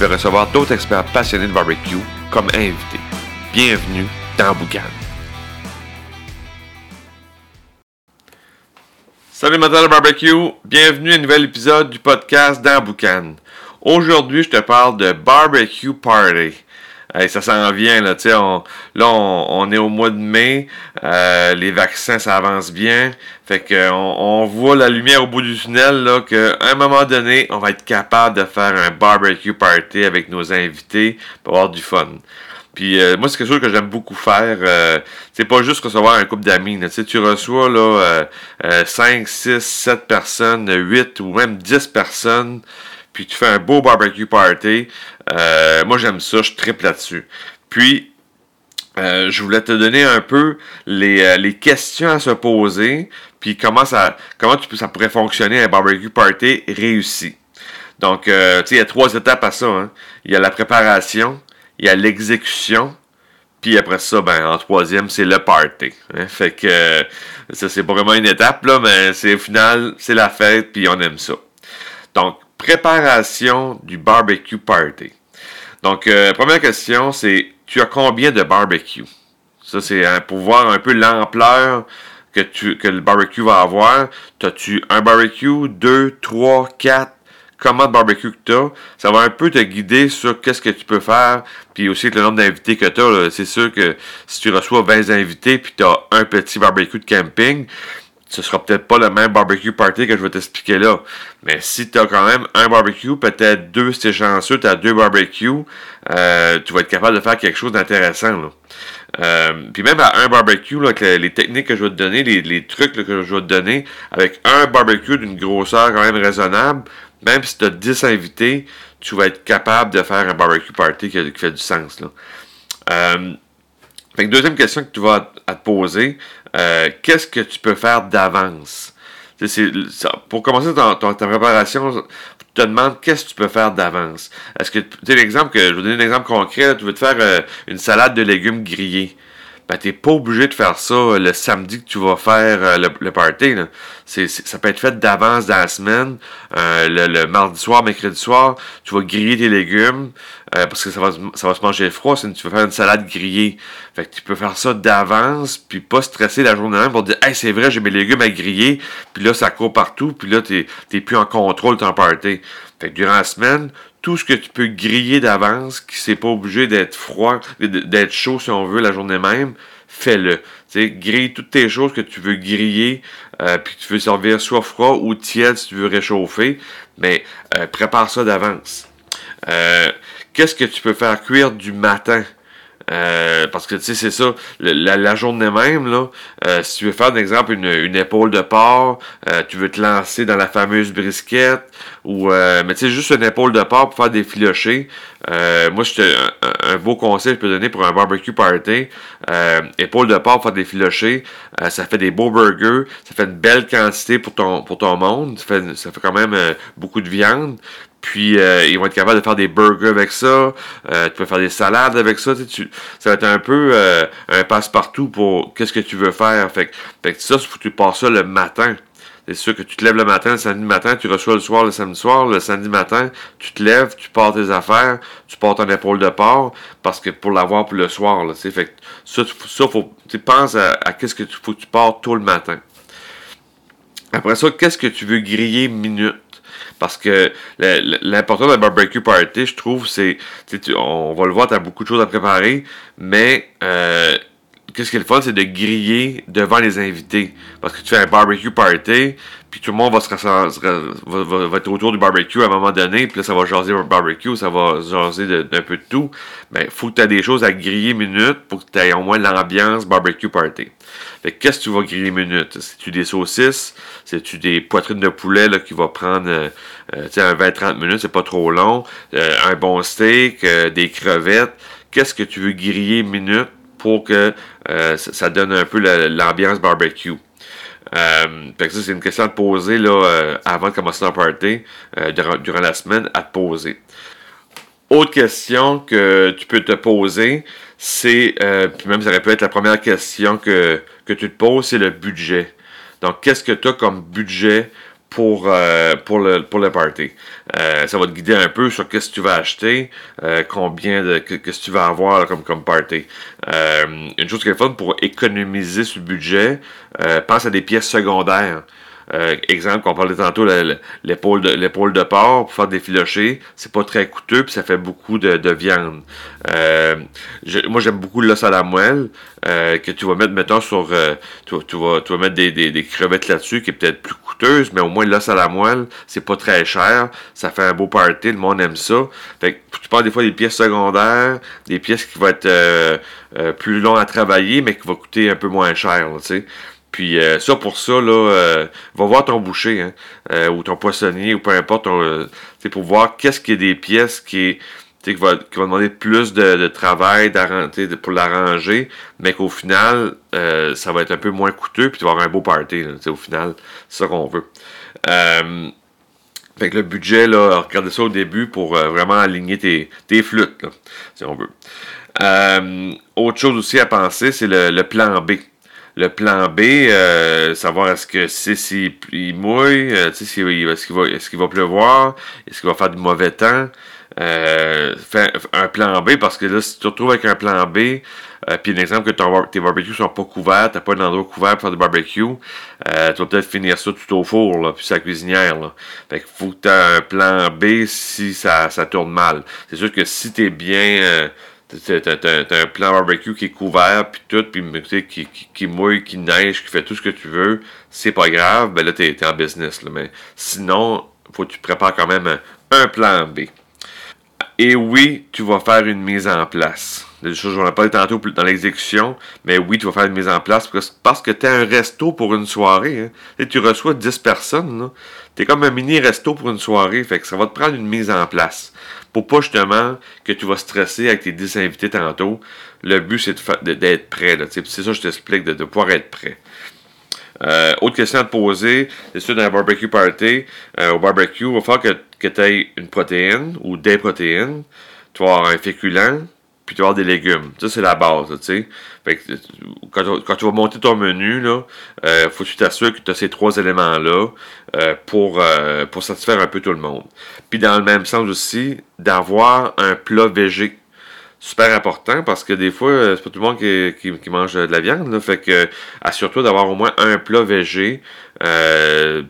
vais recevoir d'autres experts passionnés de barbecue comme invités. Bienvenue dans Boucan. Salut de barbecue, bienvenue à un nouvel épisode du podcast dans Boucan. Aujourd'hui, je te parle de barbecue party. Ça s'en vient, là, on, là, on, est au mois de mai, euh, les vaccins, ça avance bien, fait qu'on on voit la lumière au bout du tunnel, là, qu'à un moment donné, on va être capable de faire un barbecue party avec nos invités pour avoir du fun. Puis euh, moi, c'est quelque chose que j'aime beaucoup faire. Euh, c'est pas juste recevoir un couple d'amis. Tu tu reçois là, euh, 5, 6, 7 personnes, 8 ou même 10 personnes puis tu fais un beau barbecue party. Euh, moi, j'aime ça, je triple là-dessus. Puis, euh, je voulais te donner un peu les, euh, les, questions à se poser, puis comment ça, comment tu, ça pourrait fonctionner un barbecue party réussi. Donc, tu sais, il y a trois étapes à ça. Hein. Il y a la préparation, il y a l'exécution, puis après ça, ben, en troisième, c'est le party. Hein. Fait que ça, c'est pas vraiment une étape, là, mais c'est au final, c'est la fête, puis on aime ça. Donc, préparation du barbecue party. Donc, euh, première question, c'est tu as combien de barbecue? Ça, c'est pour voir un peu l'ampleur que, que le barbecue va avoir. As-tu un barbecue, deux, trois, quatre? Comment de barbecue que tu as? Ça va un peu te guider sur qu'est-ce que tu peux faire, puis aussi le nombre d'invités que tu as. C'est sûr que si tu reçois 20 invités, puis tu as un petit barbecue de camping, ce sera peut-être pas le même barbecue party que je vais t'expliquer là. Mais si tu as quand même un barbecue, peut-être deux, si tu chanceux, tu as deux barbecues, euh, tu vas être capable de faire quelque chose d'intéressant. Euh, puis même à un barbecue, là, les techniques que je vais te donner, les, trucs que je vais te donner, avec un barbecue d'une grosseur quand même raisonnable, même si tu as 10 invités, tu vas être capable de faire un barbecue party qui, fait du sens. Là. Euh, fait que deuxième question que tu vas à te poser, euh, qu'est-ce que tu peux faire d'avance? Pour commencer ta préparation, te demandes qu'est-ce que tu peux faire d'avance? Est-ce que, tu sais, l'exemple que, je vais donner un exemple concret, tu veux te faire euh, une salade de légumes grillés ben, t'es pas obligé de faire ça euh, le samedi que tu vas faire euh, le, party. Là. ça peut être fait d'avance dans la semaine. Euh, le, mardi soir, mercredi soir, tu vas griller tes légumes parce que ça va, se manger froid. Si tu veux faire une salade grillée. Fait que tu peux faire ça d'avance, puis pas stresser la journée même pour dire Hey, c'est vrai, j'ai mes légumes à griller, puis là, ça court partout, puis là, t'es, t'es plus en contrôle de ton party. Fait que durant la semaine, tout ce que tu peux griller d'avance, qui c'est pas obligé d'être froid, d'être chaud si on veut la journée même, fais-le. Grille toutes tes choses que tu veux griller, euh, puis tu veux servir soit froid ou tiède si tu veux réchauffer, mais euh, prépare ça d'avance. Euh, qu'est-ce que tu peux faire cuire du matin? Euh, parce que tu sais, c'est ça, la, journée même, là, euh, si tu veux faire, par exemple, une, épaule de porc, euh, tu veux te lancer dans la fameuse brisquette, ou mais tu sais, juste une épaule de porc pour faire des filochés. moi, je un, un, beau conseil que je peux donner pour un barbecue party. épaule de porc pour faire des filochés, ça fait des beaux burgers, ça fait une belle quantité pour ton pour ton monde, ça fait, ça fait quand même beaucoup de viande. Puis euh, ils vont être capables de faire des burgers avec ça. Euh, tu peux faire des salades avec ça. Tu, ça va être un peu euh, un passe-partout pour qu'est-ce que tu veux faire. Fait, fait que ça, faut que tu passes ça le matin. C'est sûr que tu te lèves le matin, le samedi matin, tu reçois le soir, le samedi soir, le samedi matin, tu te lèves, tu pars tes affaires, tu portes ton épaule de porc, parce que pour l'avoir pour le soir, là, fait que ça, ça faut, tu penses à, qu'est-ce que tu faut que tu pars tôt le matin. Après ça, qu'est-ce que tu veux griller minute? Parce que l'important d'un barbecue party, je trouve, c'est. On va le voir, tu as beaucoup de choses à préparer, mais euh, qu'est-ce qui est fun, c'est de griller devant les invités. Parce que tu fais un barbecue party, puis tout le monde va, se va, être autour du barbecue à un moment donné, puis là, ça va jaser le barbecue, ça va jaser d'un peu de tout. Mais il faut que tu aies des choses à griller minutes pour que tu aies au moins l'ambiance barbecue party. Fait qu'est-ce que tu vas griller minutes? C'est-tu des saucisses? C'est-tu des poitrines de poulet là, qui va prendre euh, euh un 20-30 minutes, c'est pas trop long? Euh, un bon steak, euh, des crevettes. Qu'est-ce que tu veux griller minutes pour que ça donne un peu l'ambiance barbecue? Euh, ça, c'est une question à te poser là, euh, avant de commencer ton party, euh, durant, la semaine, à poser. Autre question que tu peux te poser, c'est, euh, puis même ça aurait pu être la première question que, que tu te poses, c'est le budget. Donc, qu'est-ce que tu as comme budget pour, euh, pour, le, pour le party. Euh, ça va te guider un peu sur qu'est-ce que tu vas acheter, euh, combien de qu'est-ce que tu vas avoir comme, comme party. une chose qui est fun pour économiser ce budget, pense à des pièces secondaires. Euh, exemple, on parlait tantôt, l'épaule de, l'épaule de porc pour faire des filochés, c'est pas très coûteux puis ça fait beaucoup de, viande. Euh, moi, j'aime beaucoup l'os à la moelle euh, que tu vas mettre, mettons, sur... Tu, tu, vas, tu vas mettre des, des, crevettes là-dessus qui est peut-être plus coûteuse, mais au moins l'os à la moelle, c'est pas très cher. Ça fait un beau party, le monde aime ça. Fait que tu parles des fois des pièces secondaires, des pièces qui vont être plus longs à travailler, mais qui vont coûter un peu moins cher, tu sais. Puis euh, ça, pour ça, là, euh, va voir ton boucher, hein, euh, ou ton poissonnier, ou peu importe, c'est pour voir qu'est-ce qui est des pièces qui, qui, va, qui va demander plus de, de travail de, pour l'arranger, mais qu'au final, ça va être un peu moins coûteux, puis tu vas avoir un beau party, au final, c'est ça qu'on veut. fait que le budget, là, regardez ça au début pour vraiment aligner tes, tes flûtes, là, si on veut. autre chose aussi à penser, c'est le plan B. Le plan B, euh, savoir est-ce que c'est s'il mouille, euh, est-ce qu'il va, est va pleuvoir, est-ce qu'il va faire du mauvais temps. Euh, un plan B parce que là, si tu te retrouves avec un plan B, puis un exemple que tes barbecues sont pas couverts, t'as pas un endroit couvert pour faire du barbecue, tu vas peut-être finir ça tout au four, puis sa cuisinière. Là. Fait qu'il faut que tu un plan B si ça, ça tourne mal. C'est sûr que si tu es bien T'as un plan barbecue qui est couvert, puis tout, puis qui, qui, qui, mouille, qui neige, qui fait tout ce que tu veux, c'est pas grave, ben là, t'es es en business. Là. Mais sinon, faut que tu prépares quand même un, plan B. Et oui, tu vas faire une mise en place. Des choses, j'en ai parlé tantôt dans l'exécution, mais oui, tu vas faire une mise en place parce que tu as un resto pour une soirée. Hein. Tu reçois 10 personnes. Tu es comme un mini resto pour une soirée, fait que ça va te prendre une mise en place pour pas justement que tu vas stresser avec tes 10 invités tantôt. Le but, c'est d'être prêt. C'est ça que je t'explique, de, pouvoir être prêt. Euh, autre question à te poser, c'est sûr, dans un barbecue party, euh, au barbecue, il va falloir que, que tu aies une protéine ou des protéines. Tu vas avoir un féculent, puis tu vas avoir des légumes. Ça, c'est la base, tu sais. quand, tu vas monter ton menu, là, euh, faut que tu t'assures que tu as ces trois éléments-là euh, pour, euh, pour satisfaire un peu tout le monde. Puis dans le même sens aussi, d'avoir un plat végé. Super important parce que des fois, c'est pas tout le monde qui, mange de la viande. Fait que assure-toi d'avoir au moins un plat végé.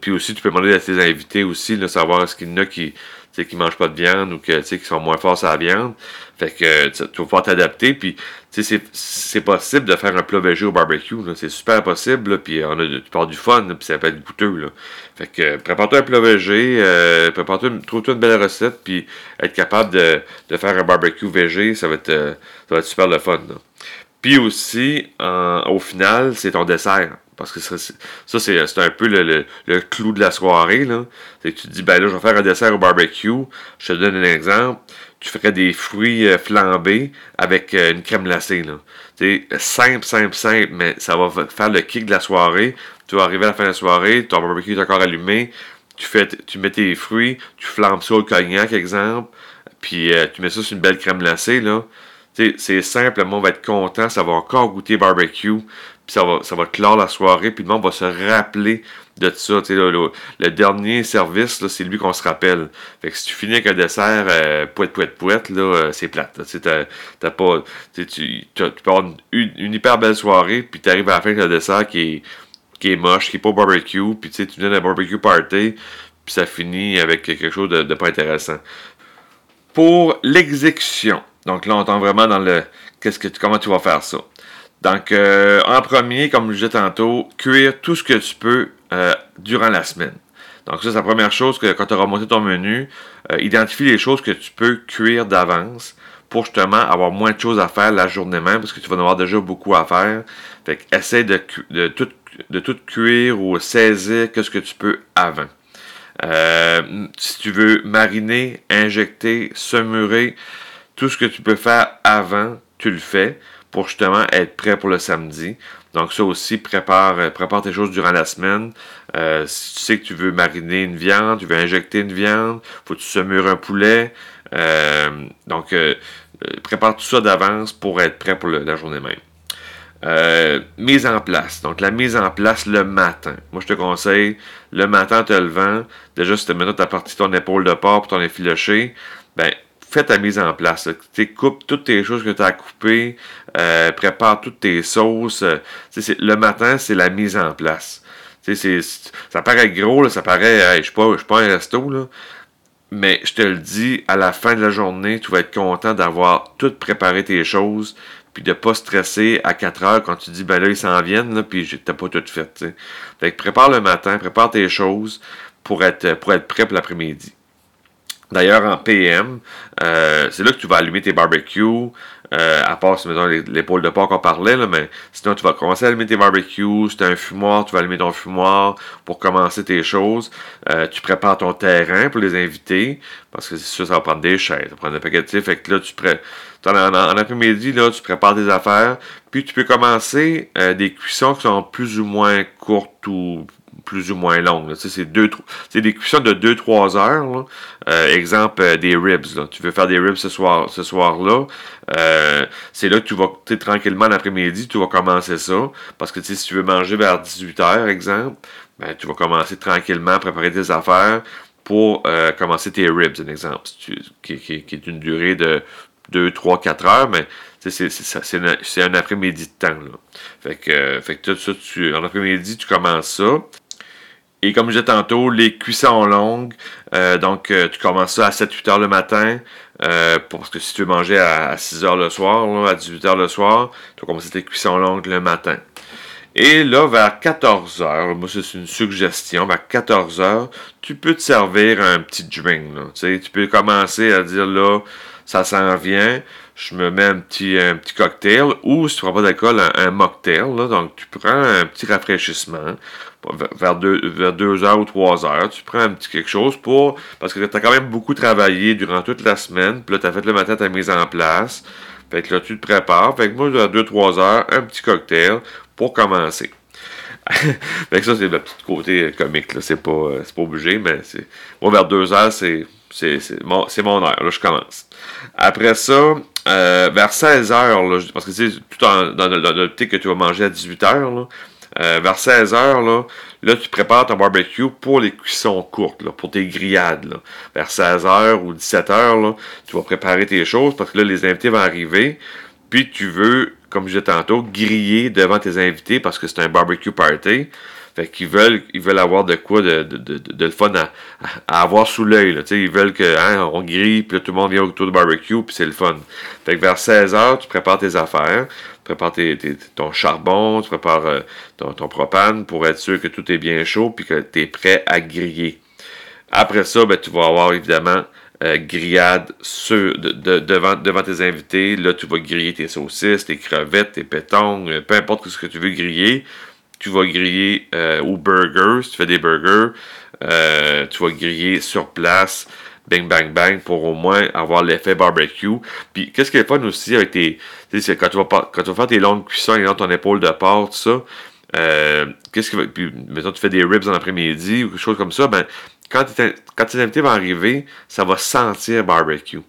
puis aussi, tu peux demander à tes invités aussi, de savoir est-ce qu'il y en a qui qui mangent pas de viande ou que, qui sont moins forts à la viande. Fait que tu vas pouvoir t'adapter. Puis c'est possible de faire un plat végé au barbecue. C'est super possible. Puis on a, tu parles du fun, puis ça peut être goûteux. Fait que prépare-toi un plat végé, euh, prépare-toi, trouve-toi une belle recette, puis être capable de, de, faire un barbecue végé, ça va être, euh, ça va être super le fun. Puis aussi, au final, c'est ton dessert. Parce que ça, c'est un peu le, le, clou de la soirée. Là. C'est tu te dis, ben là, je vais faire un dessert au barbecue. Je te donne un exemple. Tu ferais des fruits euh, flambés avec euh, une crème glacée. Là. simple, simple, simple, mais ça va faire le kick de la soirée. Tu vas arriver à la fin de la soirée, ton barbecue est encore allumé. Tu, fais, tu mets tes fruits, tu flambes ça au cognac, exemple. Puis euh, tu mets ça sur une belle crème glacée. là c'est simple, le monde va être content, ça va encore goûter barbecue, puis ça va, ça va clore la soirée, puis le monde va se rappeler de ça. le, le, dernier service, c'est lui qu'on se rappelle. Fait que si tu finis avec un dessert euh, pouette, pouette, pouette, là, euh, c'est plate. Tu pas. Tu, peux avoir une, hyper belle soirée, puis tu arrives à la fin avec un dessert qui est, qui est moche, qui est pas barbecue, puis tu viens d'un barbecue party, puis ça finit avec quelque chose de, de pas intéressant. Pour l'exécution, donc là, on entend vraiment dans le qu'est-ce que comment tu vas faire ça? Donc, euh, en premier, comme je disais tantôt, cuire tout ce que tu peux euh, durant la semaine. Donc, ça, c'est la première chose que quand tu auras monté ton menu, euh, identifie les choses que tu peux cuire d'avance pour justement avoir moins de choses à faire la journée même parce que tu vas en avoir déjà beaucoup à faire. Fait que essaie de, de, tout, de tout cuire ou saisir ce que tu peux avant. si tu veux mariner, injecter, semurer, tout ce que tu peux faire avant, tu le fais pour justement être prêt pour le samedi. Donc ça aussi, prépare, euh, prépare tes choses durant la semaine. Euh, si tu sais que tu veux mariner une viande, tu veux injecter une viande, faut que tu semures un poulet. Euh, donc prépare tout ça d'avance pour être prêt pour la journée même. mise en place. Donc, la mise en place le matin. Moi, je te conseille, le matin, te levant, déjà, si tu as parti ton épaule de porc pour ton effiloché, ben, fais ta mise en place. Tu coupes toutes tes choses que tu as coupées, euh, prépare toutes tes sauces. Euh, le matin, c'est la mise en place. ça paraît gros, ça paraît, je ne suis pas un resto, là, mais je te le dis, à la fin de la journée, tu vas être content d'avoir tout préparé tes choses, puis de pas stresser à 4 heures quand tu dis, ben là, ils s'en viennent, là, puis t'as pas tout fait. Fait prépare le matin, prépare tes choses pour être, pour être prêt pour l'après-midi. D'ailleurs, en PM, euh, c'est là que tu vas allumer tes barbecues, euh, à part, mettons, l'épaule de porc qu'on parlait, là, mais sinon, tu vas commencer à allumer tes barbecues. Si tu un fumoir, tu vas allumer ton fumoir pour commencer tes choses. Euh, tu prépares ton terrain pour les invités, parce que c'est sûr, ça va prendre des chaises, ça va prendre des paquets de Fait que là, tu pré... en, en, après-midi, là, tu prépares des affaires, puis tu peux commencer euh, des cuissons qui sont plus ou moins courtes ou plus ou moins longue. C'est des cuissons de 2-3 heures. Euh, exemple, euh, des ribs. Tu veux faire des ribs ce soir ce soir-là. Euh, c'est là que tu vas tranquillement l'après-midi, tu vas commencer ça. Parce que si tu veux manger vers 18h, exemple, ben, tu vas commencer tranquillement à préparer tes affaires pour commencer tes ribs, un exemple, qui, est une durée de 2, 3, 4 heures, mais c'est un après-midi de temps. Fait que, fait que tout ça, tu, en après-midi, tu commences ça. Et comme je disais tantôt, les cuissons longues, euh, donc euh, tu commences ça à 7-8 heures le matin, euh, parce que si tu veux manger à, 6 heures le soir, à 18 heures le soir, tu vas commencer tes cuissons longues le matin. Et là, vers 14 heures, moi c'est une suggestion, vers 14 heures, tu peux te servir un petit drink. tu peux commencer à dire là, ça s'en vient, je me mets un petit, un petit cocktail, ou si tu prends pas d'alcool, un, mocktail. donc tu prends un petit rafraîchissement vers 2 vers deux heures ou 3 heures, tu prends un petit quelque chose pour. Parce que tu as quand même beaucoup travaillé durant toute la semaine, puis là, tu as fait le matin ta mise en place. Fait que là, tu te prépares. Fait que moi, vers 2-3 heures, un petit cocktail pour commencer. fait que ça, c'est le petit côté comique. C'est pas, euh, pas obligé, mais c'est. Moi, vers 2 heures, c'est. C'est mon, mon heure, là, je commence. Après ça, euh, vers 16 heures, là, parce que c'est tout en, dans, le l'optique que tu vas manger à 18 heures, là, euh, vers 16 heures, là, là, tu prépares ton barbecue pour les cuissons courtes, là, pour tes grillades. Vers 16 heures ou 17 heures, là, tu vas préparer tes choses parce que là, les invités vont arriver. Puis tu veux, comme je disais tantôt, griller devant tes invités parce que c'est un barbecue party. Qu'ils veulent, ils veulent avoir de quoi de, de, de, le fun à, avoir sous l'œil. Ils veulent que hein, on grille, puis tout le monde vient autour du barbecue, puis c'est le fun. Fait que vers 16 heures, tu prépares tes affaires prépares ton charbon, tu prépares euh, ton, propane pour être sûr que tout est bien chaud puis que tu es prêt à griller. Après ça, ben, tu vas avoir évidemment euh, grillade devant, devant tes invités. Là, tu vas griller tes saucisses, tes crevettes, tes pétons, euh, peu importe ce que tu veux griller. Tu vas griller ou burgers, si tu fais des burgers. tu vas griller sur place bang, bang, bang, pour au moins avoir l'effet barbecue. Puis, qu'est-ce qui est fun aussi avec tes. C'est quand tu, vas quand tu vas faire tes longues cuissons dans ton épaule de porc, tout ça. Euh, qu'est-ce qui va. Puis, mettons, tu fais des ribs en après-midi ou quelque chose comme ça, ben, quand, quand tes invités vont arriver, ça va sentir barbecue.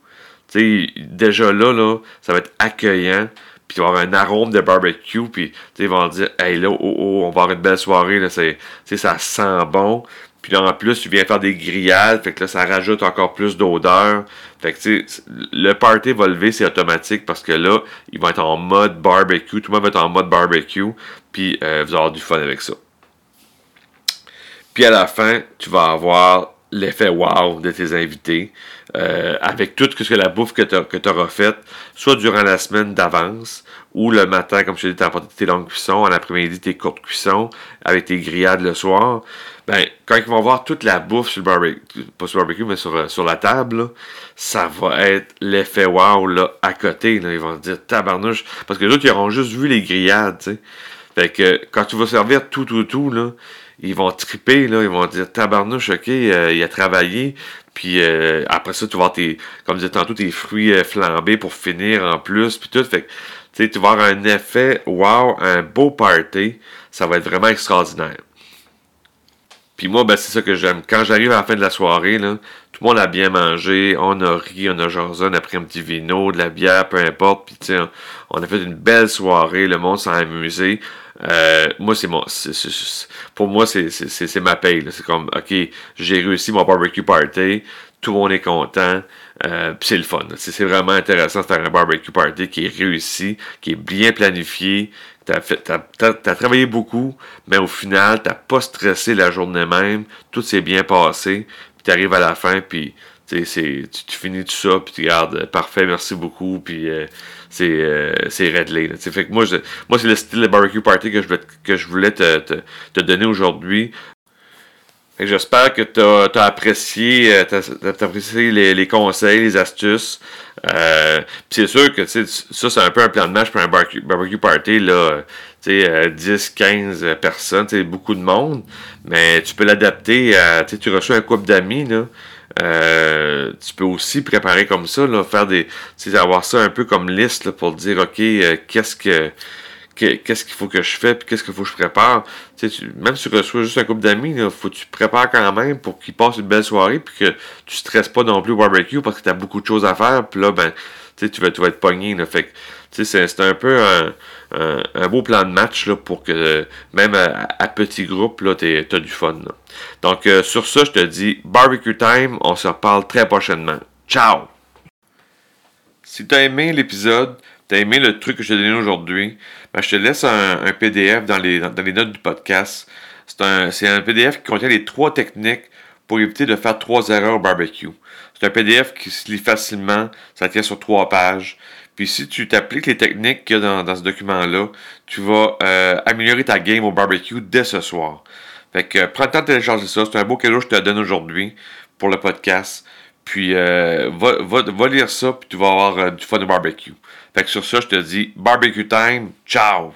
Tu sais, déjà là, là, ça va être accueillant puis tu vas avoir un arôme de barbecue, puis ils vont dire Hey là, oh, oh, on va avoir une belle soirée, là, ça sent bon. Puis là, en plus, tu viens faire des grillades, fait que là, ça rajoute encore plus d'odeur. Fait que, tu sais, le party va lever, c'est automatique parce que là, il va être en mode barbecue. Tout le monde va être en mode barbecue. Puis, euh, vous allez avoir du fun avec ça. Puis, à la fin, tu vas avoir l'effet wow de tes invités, euh, avec tout ce que la bouffe que tu auras faite, soit durant la semaine d'avance, ou le matin, comme je t'ai dit, tu as tes longues cuissons, en après-midi, tes courtes cuissons, avec tes grillades le soir. Ben, quand ils vont voir toute la bouffe sur le barbecue, pas sur le barbecue, mais sur, sur la table, ça va être l'effet wow là, à côté. Ils vont dire tabarnouche. Parce que les autres, ils auront juste vu les grillades, tu sais. Fait que quand tu vas servir tout, tout, tout, là, ils vont triper, là, ils vont dire tabarnouche, ok, euh, il a travaillé, puis euh, après ça, tu vas avoir tes, comme je disais tantôt, tes fruits euh, flambés pour finir en plus, puis tout. Fait que, tu vas avoir un effet, wow, un beau party, ça va être vraiment extraordinaire. Puis moi, ben, c'est ça que j'aime. Quand j'arrive à la fin de la soirée, là, monde a bien mangé, on a ri, on a jasé, on a pris un petit vino, de la bière, peu importe. Puis, on, on a fait une belle soirée, le monde s'est amusé. Euh, moi, c'est mon. pour moi, c'est ma paye. C'est comme, OK, j'ai réussi mon barbecue party, tout le monde est content, euh, c'est le fun. C'est vraiment intéressant de faire un barbecue party qui est réussi, qui est bien planifié. Tu as, travaillé beaucoup, mais au final, tu pas stressé la journée même, tout s'est bien passé, tu arrives à la fin, puis tu, tu finis tout ça, puis tu regardes, parfait, merci beaucoup, puis. Euh, c'est euh, Redley. Fait que moi, moi c'est le style de barbecue party que je, que je voulais te, te, donner aujourd'hui. J'espère que tu as, apprécié, euh, apprécié les, conseils, les astuces. Euh, c'est sûr que ça, c'est un peu un plan de match pour un barbecue, party. Là, 10, 15 personnes, beaucoup de monde. Mais tu peux l'adapter à. Tu reçois un couple d'amis. là euh, tu peux aussi préparer comme ça, faire des, avoir ça un peu comme liste pour dire, ok, euh, qu'est-ce que qu'est-ce qu'il faut que je fais, puis qu'est-ce qu'il faut que je prépare. Tu, même si tu reçois juste un couple d'amis, il faut que tu prépares quand même pour qu'ils passent une belle soirée, puis que tu stresses pas non plus au barbecue parce que tu as beaucoup de choses à faire, puis là, ben, tu vas, tu vas être pogné. Là, c'est un peu un, beau plan de match là, pour que même à, petit groupe, tu as du fun. Donc, euh, sur ça, je te dis barbecue time. On se reparle très prochainement. Ciao! Si tu as aimé l'épisode, tu as aimé le truc que je t'ai donné aujourd'hui, ben, je te laisse un, PDF dans les, dans les notes du podcast. C'est un, un PDF qui contient les trois techniques pour éviter de faire trois erreurs au barbecue. C'est un PDF qui se lit facilement, ça tient sur trois pages. Puis si tu t'appliques les techniques qu'il y a dans, ce document-là, tu vas euh, améliorer ta game au barbecue dès ce soir. Fait que prends le temps de télécharger ça. C'est un beau cadeau que je te donne aujourd'hui pour le podcast. Puis euh, va, va, lire ça, puis tu vas avoir euh, du fun au barbecue. Fait que sur ça, je te dis barbecue time. Ciao!